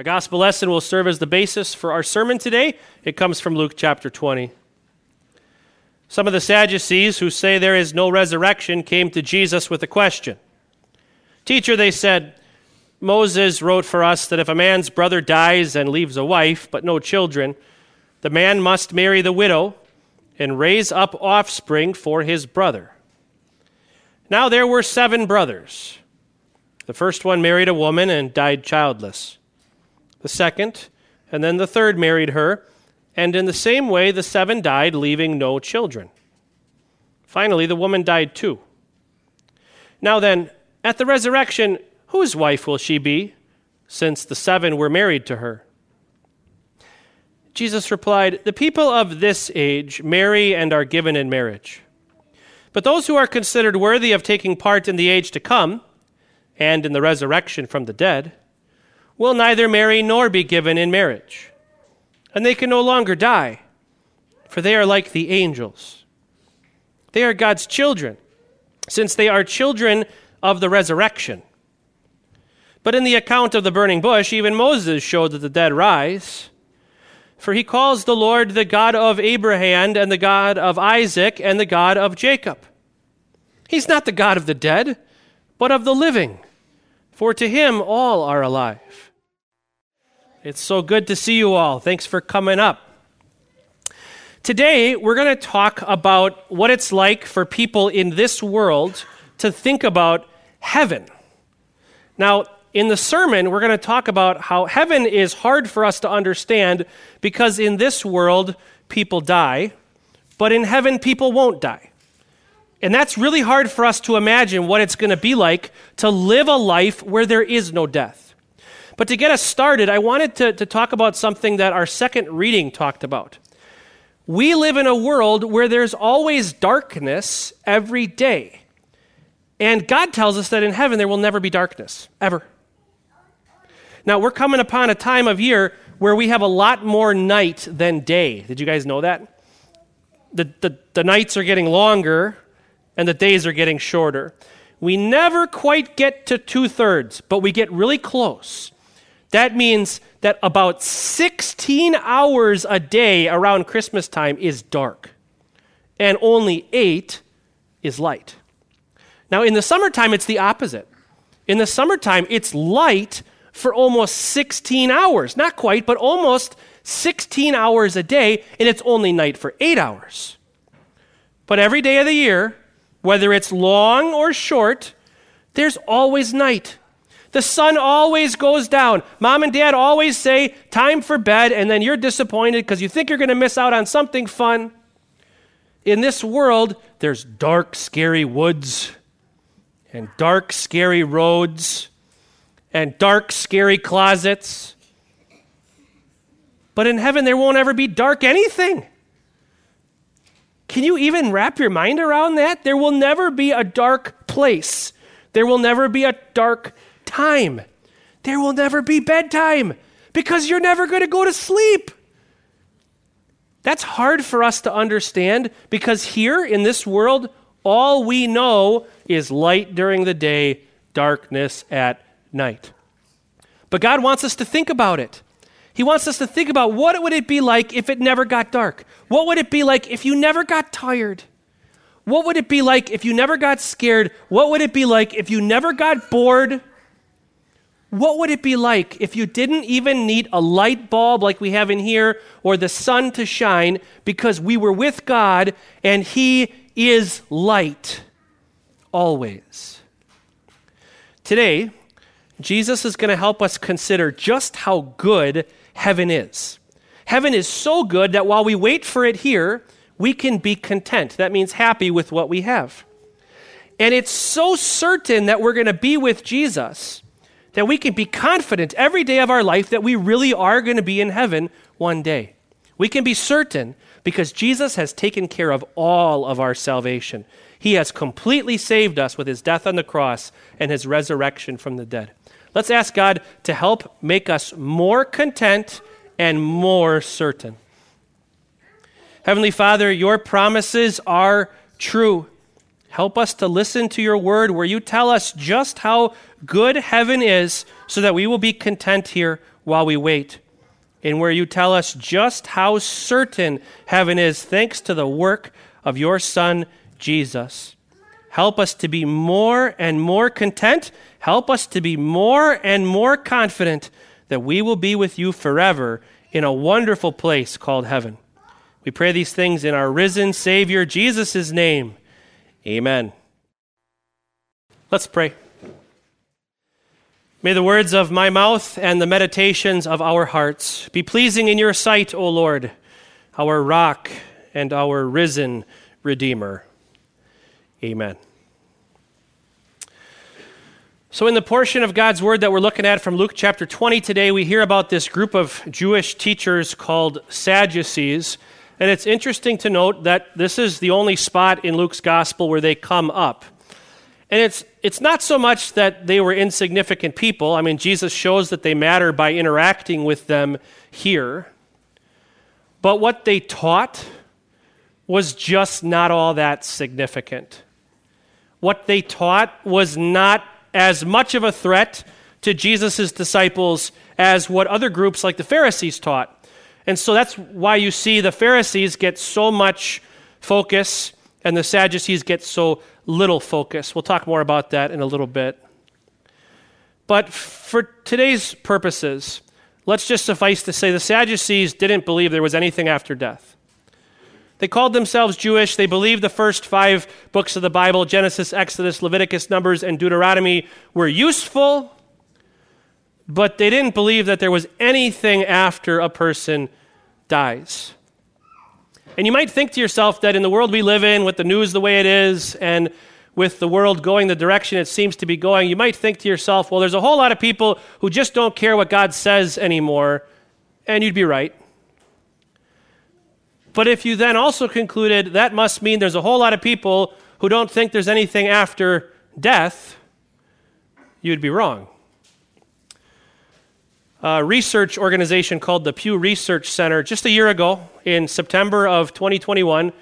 A gospel lesson will serve as the basis for our sermon today. It comes from Luke chapter 20. Some of the Sadducees who say there is no resurrection came to Jesus with a question. Teacher, they said, Moses wrote for us that if a man's brother dies and leaves a wife but no children, the man must marry the widow and raise up offspring for his brother. Now there were seven brothers. The first one married a woman and died childless the second, and then the third married her, and in the same way the seven died, leaving no children. Finally, the woman died too. Now then, at the resurrection, whose wife will she be, since the seven were married to her? Jesus replied, The people of this age marry and are given in marriage. But those who are considered worthy of taking part in the age to come, and in the resurrection from the dead, will neither marry nor be given in marriage. And they can no longer die, for they are like the angels. They are God's children, since they are children of the resurrection. But in the account of the burning bush, even Moses showed that the dead rise. For he calls the Lord the God of Abraham and the God of Isaac and the God of Jacob. He's not the God of the dead, but of the living, for to him all are alive. It's so good to see you all. Thanks for coming up. Today, we're going to talk about what it's like for people in this world to think about heaven. Now, in the sermon, we're going to talk about how heaven is hard for us to understand because in this world, people die, but in heaven, people won't die. And that's really hard for us to imagine what it's going to be like to live a life where there is no death. But to get us started, I wanted to, to talk about something that our second reading talked about. We live in a world where there's always darkness every day. And God tells us that in heaven there will never be darkness, ever. Now, we're coming upon a time of year where we have a lot more night than day. Did you guys know that? The, the, the nights are getting longer and the days are getting shorter. We never quite get to two thirds, but we get really close. That means that about 16 hours a day around Christmas time is dark, and only eight is light. Now, in the summertime, it's the opposite. In the summertime, it's light for almost 16 hours. Not quite, but almost 16 hours a day, and it's only night for eight hours. But every day of the year, whether it's long or short, there's always night. The sun always goes down. Mom and dad always say, time for bed, and then you're disappointed because you think you're going to miss out on something fun. In this world, there's dark, scary woods, and dark, scary roads, and dark, scary closets. But in heaven, there won't ever be dark anything. Can you even wrap your mind around that? There will never be a dark place. There will never be a dark time. There will never be bedtime because you're never going to go to sleep. That's hard for us to understand because here in this world, all we know is light during the day, darkness at night. But God wants us to think about it. He wants us to think about what would it be like if it never got dark? What would it be like if you never got tired? What would it be like if you never got scared? What would it be like if you never got bored? What would it be like if you didn't even need a light bulb like we have in here or the sun to shine because we were with God and He is light always? Today, Jesus is going to help us consider just how good heaven is. Heaven is so good that while we wait for it here, we can be content. That means happy with what we have. And it's so certain that we're going to be with Jesus that we can be confident every day of our life that we really are going to be in heaven one day. We can be certain because Jesus has taken care of all of our salvation. He has completely saved us with his death on the cross and his resurrection from the dead. Let's ask God to help make us more content and more certain. Heavenly Father, your promises are true. Help us to listen to your word where you tell us just how good heaven is so that we will be content here while we wait. And where you tell us just how certain heaven is, thanks to the work of your Son, Jesus. Help us to be more and more content. Help us to be more and more confident that we will be with you forever in a wonderful place called heaven. We pray these things in our risen Savior, Jesus' name. Amen. Let's pray. May the words of my mouth and the meditations of our hearts be pleasing in your sight, O Lord, our rock and our risen Redeemer. Amen. So, in the portion of God's Word that we're looking at from Luke chapter 20 today, we hear about this group of Jewish teachers called Sadducees. And it's interesting to note that this is the only spot in Luke's gospel where they come up. And it's, it's not so much that they were insignificant people. I mean, Jesus shows that they matter by interacting with them here. But what they taught was just not all that significant. What they taught was not as much of a threat to Jesus' disciples as what other groups like the Pharisees taught. And so that's why you see the Pharisees get so much focus and the Sadducees get so little focus. We'll talk more about that in a little bit. But for today's purposes, let's just suffice to say the Sadducees didn't believe there was anything after death. They called themselves Jewish. They believed the first five books of the Bible Genesis, Exodus, Leviticus, Numbers, and Deuteronomy were useful, but they didn't believe that there was anything after a person dies. And you might think to yourself that in the world we live in, with the news the way it is, and with the world going the direction it seems to be going, you might think to yourself, well, there's a whole lot of people who just don't care what God says anymore, and you'd be right. But if you then also concluded that must mean there's a whole lot of people who don't think there's anything after death, you'd be wrong a research organization called the Pew Research Center just a year ago, in September of 2021,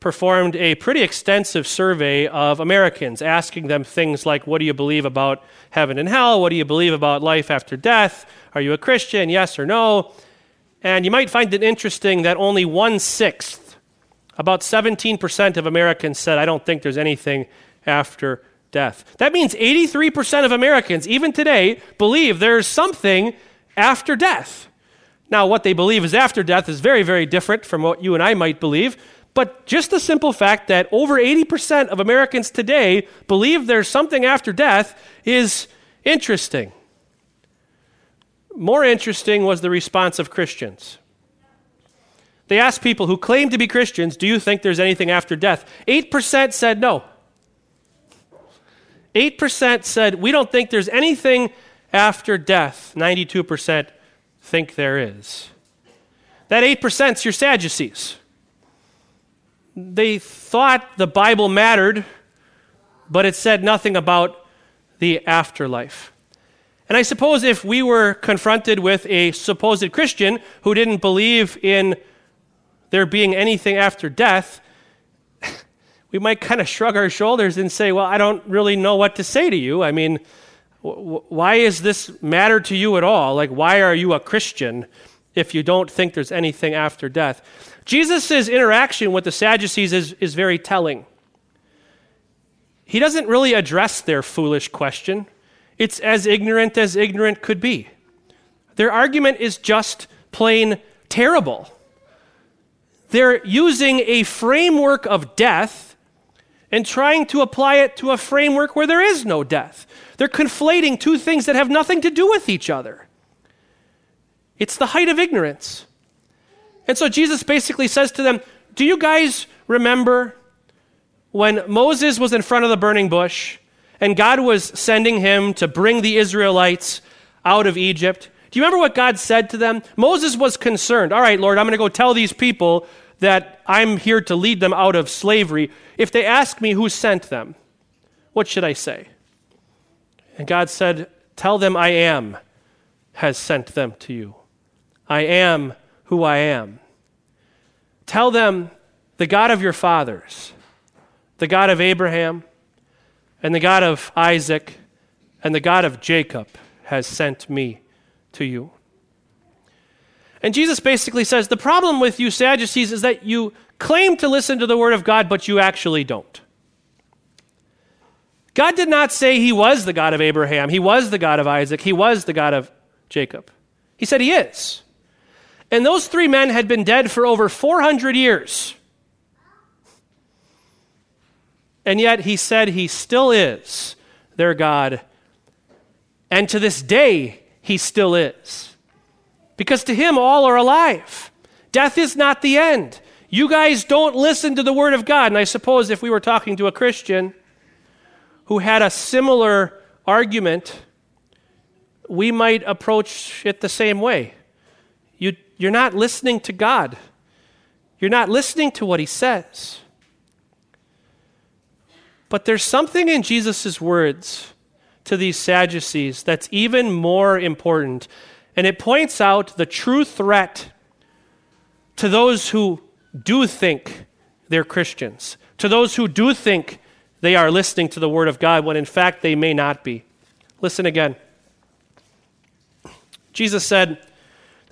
performed a pretty extensive survey of Americans, asking them things like What do you believe about heaven and hell? What do you believe about life after death? Are you a Christian? Yes or no? And you might find it interesting that only one sixth, about 17% of Americans said, I don't think there's anything after death. That means 83% of Americans, even today, believe there's something after death. Now, what they believe is after death is very, very different from what you and I might believe. But just the simple fact that over 80% of Americans today believe there's something after death is interesting. More interesting was the response of Christians. They asked people who claim to be Christians, Do you think there's anything after death? 8% said no. 8% said, We don't think there's anything after death, 92% think there is. That 8% is your Sadducees. They thought the Bible mattered, but it said nothing about the afterlife. And I suppose if we were confronted with a supposed Christian who didn't believe in there being anything after death, we might kind of shrug our shoulders and say, Well, I don't really know what to say to you. I mean, why is this matter to you at all? Like, why are you a Christian if you don't think there's anything after death? Jesus' interaction with the Sadducees is, is very telling. He doesn't really address their foolish question, it's as ignorant as ignorant could be. Their argument is just plain terrible. They're using a framework of death and trying to apply it to a framework where there is no death. They're conflating two things that have nothing to do with each other. It's the height of ignorance. And so Jesus basically says to them, Do you guys remember when Moses was in front of the burning bush and God was sending him to bring the Israelites out of Egypt? Do you remember what God said to them? Moses was concerned. All right, Lord, I'm going to go tell these people that I'm here to lead them out of slavery. If they ask me who sent them, what should I say? And God said, Tell them I am has sent them to you. I am who I am. Tell them the God of your fathers, the God of Abraham, and the God of Isaac, and the God of Jacob has sent me to you. And Jesus basically says the problem with you Sadducees is that you claim to listen to the Word of God, but you actually don't. God did not say he was the God of Abraham, he was the God of Isaac, he was the God of Jacob. He said he is. And those three men had been dead for over 400 years. And yet he said he still is their God. And to this day, he still is. Because to him, all are alive. Death is not the end. You guys don't listen to the word of God. And I suppose if we were talking to a Christian who had a similar argument, we might approach it the same way. You, you're not listening to God, you're not listening to what he says. But there's something in Jesus' words to these Sadducees that's even more important. And it points out the true threat to those who do think they're Christians, to those who do think they are listening to the Word of God when in fact they may not be. Listen again. Jesus said,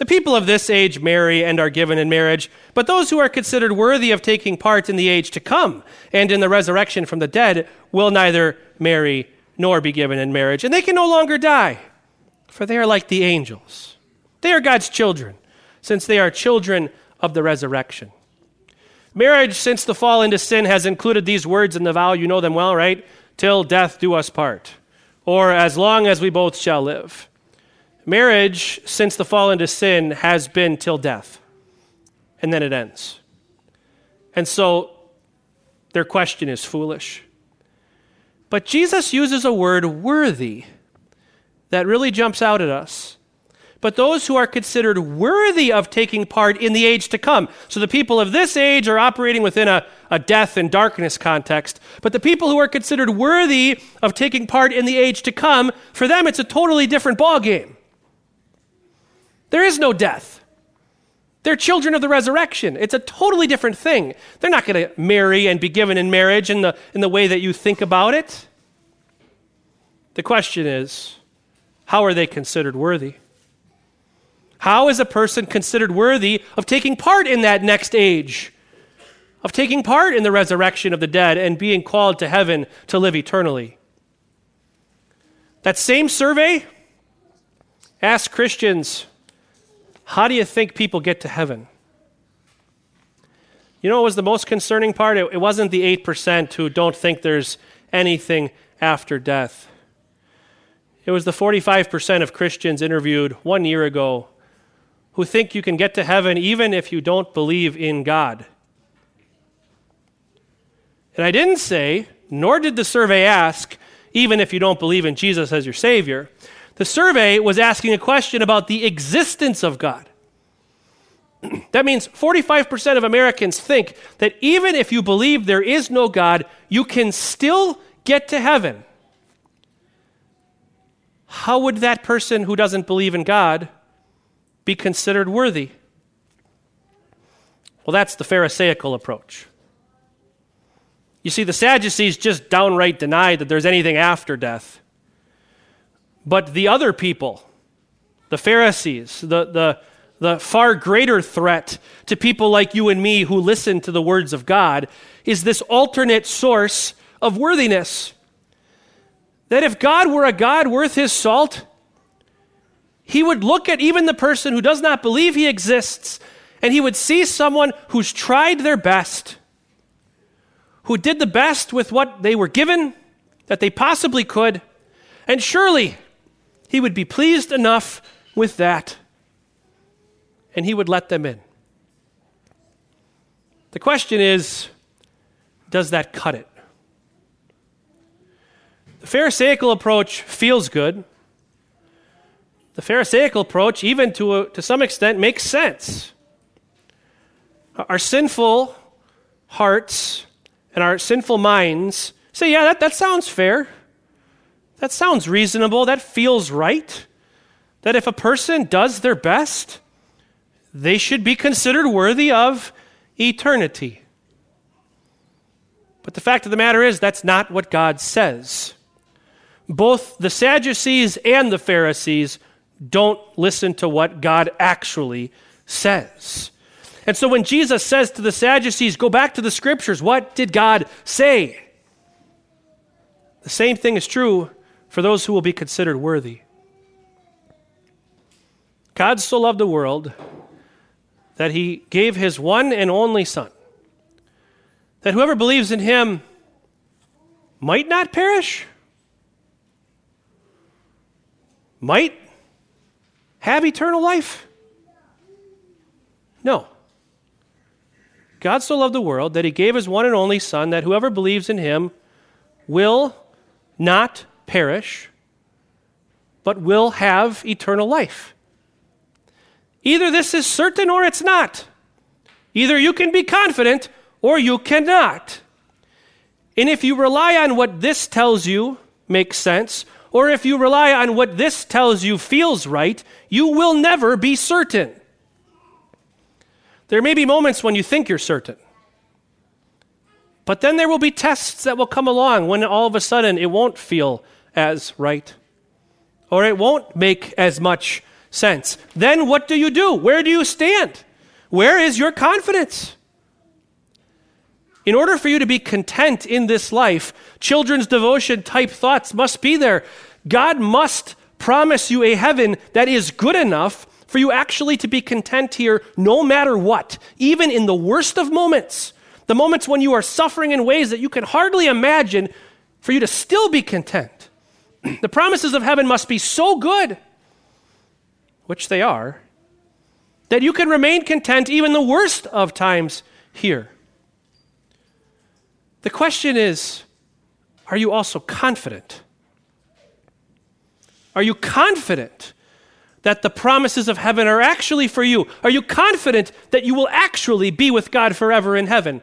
the people of this age marry and are given in marriage, but those who are considered worthy of taking part in the age to come and in the resurrection from the dead will neither marry nor be given in marriage, and they can no longer die, for they are like the angels. They are God's children, since they are children of the resurrection. Marriage, since the fall into sin, has included these words in the vow. You know them well, right? Till death do us part, or as long as we both shall live. Marriage, since the fall into sin, has been till death, and then it ends. And so their question is foolish. But Jesus uses a word, worthy, that really jumps out at us. But those who are considered worthy of taking part in the age to come. So the people of this age are operating within a, a death and darkness context. But the people who are considered worthy of taking part in the age to come, for them it's a totally different ballgame. There is no death. They're children of the resurrection. It's a totally different thing. They're not going to marry and be given in marriage in the, in the way that you think about it. The question is how are they considered worthy? How is a person considered worthy of taking part in that next age? Of taking part in the resurrection of the dead and being called to heaven to live eternally? That same survey asked Christians how do you think people get to heaven? You know what was the most concerning part? It, it wasn't the 8% who don't think there's anything after death. It was the 45% of Christians interviewed one year ago who think you can get to heaven even if you don't believe in God. And I didn't say, nor did the survey ask, even if you don't believe in Jesus as your Savior. The survey was asking a question about the existence of God. that means 45% of Americans think that even if you believe there is no God, you can still get to heaven. How would that person who doesn't believe in God be considered worthy? Well, that's the Pharisaical approach. You see, the Sadducees just downright denied that there's anything after death. But the other people, the Pharisees, the, the, the far greater threat to people like you and me who listen to the words of God, is this alternate source of worthiness. That if God were a God worth his salt, he would look at even the person who does not believe he exists, and he would see someone who's tried their best, who did the best with what they were given that they possibly could, and surely he would be pleased enough with that, and he would let them in. The question is does that cut it? The Pharisaical approach feels good. The Pharisaical approach, even to, a, to some extent, makes sense. Our sinful hearts and our sinful minds say, yeah, that, that sounds fair. That sounds reasonable. That feels right. That if a person does their best, they should be considered worthy of eternity. But the fact of the matter is, that's not what God says. both the Sadducees and the Pharisees don't listen to what God actually says. And so when Jesus says to the Sadducees, go back to the scriptures, what did God say? The same thing is true for those who will be considered worthy. God so loved the world that he gave his one and only Son, that whoever believes in him might not perish, might have eternal life. No. God so loved the world that he gave his one and only Son, that whoever believes in him will not perish, but will have eternal life. Either this is certain or it's not. Either you can be confident or you cannot. And if you rely on what this tells you makes sense, or if you rely on what this tells you feels right, you will never be certain. There may be moments when you think you're certain. But then there will be tests that will come along when all of a sudden it won't feel as right or it won't make as much sense. Then what do you do? Where do you stand? Where is your confidence? In order for you to be content in this life, children's devotion type thoughts must be there. God must promise you a heaven that is good enough for you actually to be content here no matter what, even in the worst of moments, the moments when you are suffering in ways that you can hardly imagine, for you to still be content. the promises of heaven must be so good which they are, that you can remain content even the worst of times here. The question is are you also confident? Are you confident that the promises of heaven are actually for you? Are you confident that you will actually be with God forever in heaven?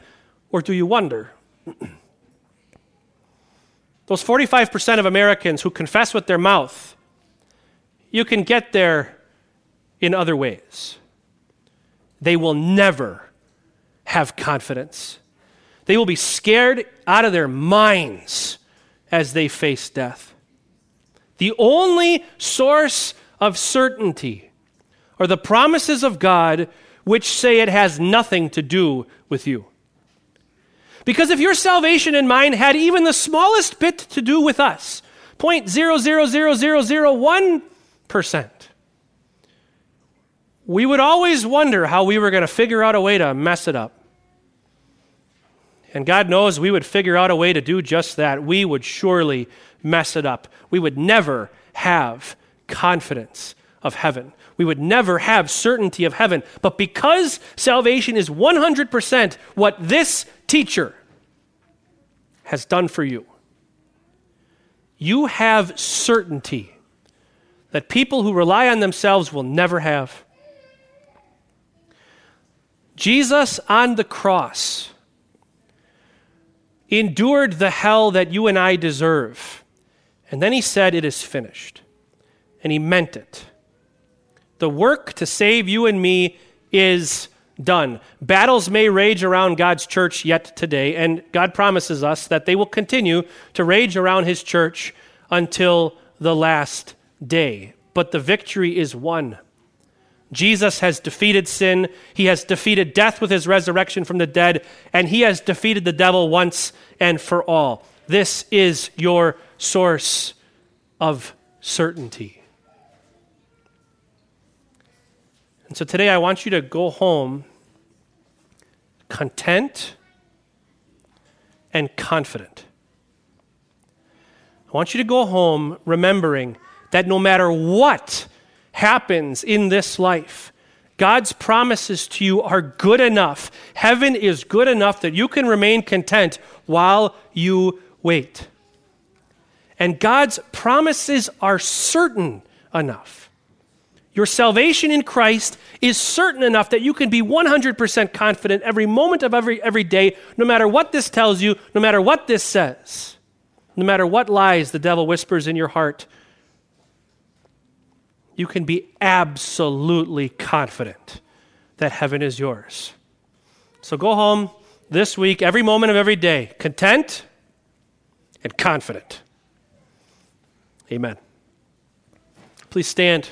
Or do you wonder? Those 45% of Americans who confess with their mouth, you can get there in other ways. They will never have confidence. They will be scared out of their minds as they face death. The only source of certainty are the promises of God which say it has nothing to do with you. Because if your salvation and mine had even the smallest bit to do with us, 0.000001%, we would always wonder how we were going to figure out a way to mess it up. And God knows we would figure out a way to do just that. We would surely mess it up. We would never have confidence of heaven. We would never have certainty of heaven. But because salvation is 100% what this teacher has done for you, you have certainty that people who rely on themselves will never have. Jesus on the cross endured the hell that you and I deserve. And then he said, It is finished. And he meant it. The work to save you and me is done. Battles may rage around God's church yet today, and God promises us that they will continue to rage around his church until the last day. But the victory is won. Jesus has defeated sin. He has defeated death with his resurrection from the dead, and he has defeated the devil once and for all. This is your source of certainty. And so today I want you to go home content and confident. I want you to go home remembering that no matter what happens in this life, God's promises to you are good enough. Heaven is good enough that you can remain content while you wait. And God's promises are certain enough. Your salvation in Christ is certain enough that you can be 100% confident every moment of every, every day, no matter what this tells you, no matter what this says, no matter what lies the devil whispers in your heart you can be absolutely confident that heaven is yours. So go home this week, every moment of every day, content and confident. Amen. Please stand.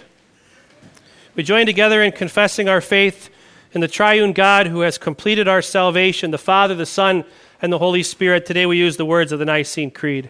We join together in confessing our faith in the triune God who has completed our salvation, the Father, the Son, and the Holy Spirit. Today we use the words of the Nicene Creed.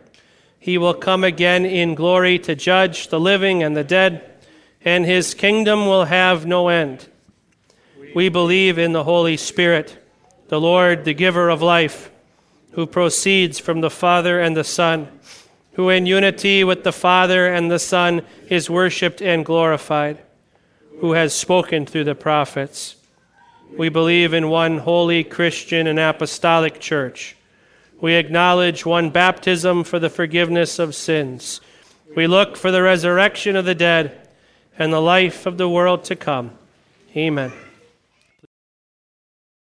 He will come again in glory to judge the living and the dead, and his kingdom will have no end. We believe in the Holy Spirit, the Lord, the giver of life, who proceeds from the Father and the Son, who in unity with the Father and the Son is worshiped and glorified, who has spoken through the prophets. We believe in one holy Christian and apostolic church. We acknowledge one baptism for the forgiveness of sins. We look for the resurrection of the dead and the life of the world to come. Amen.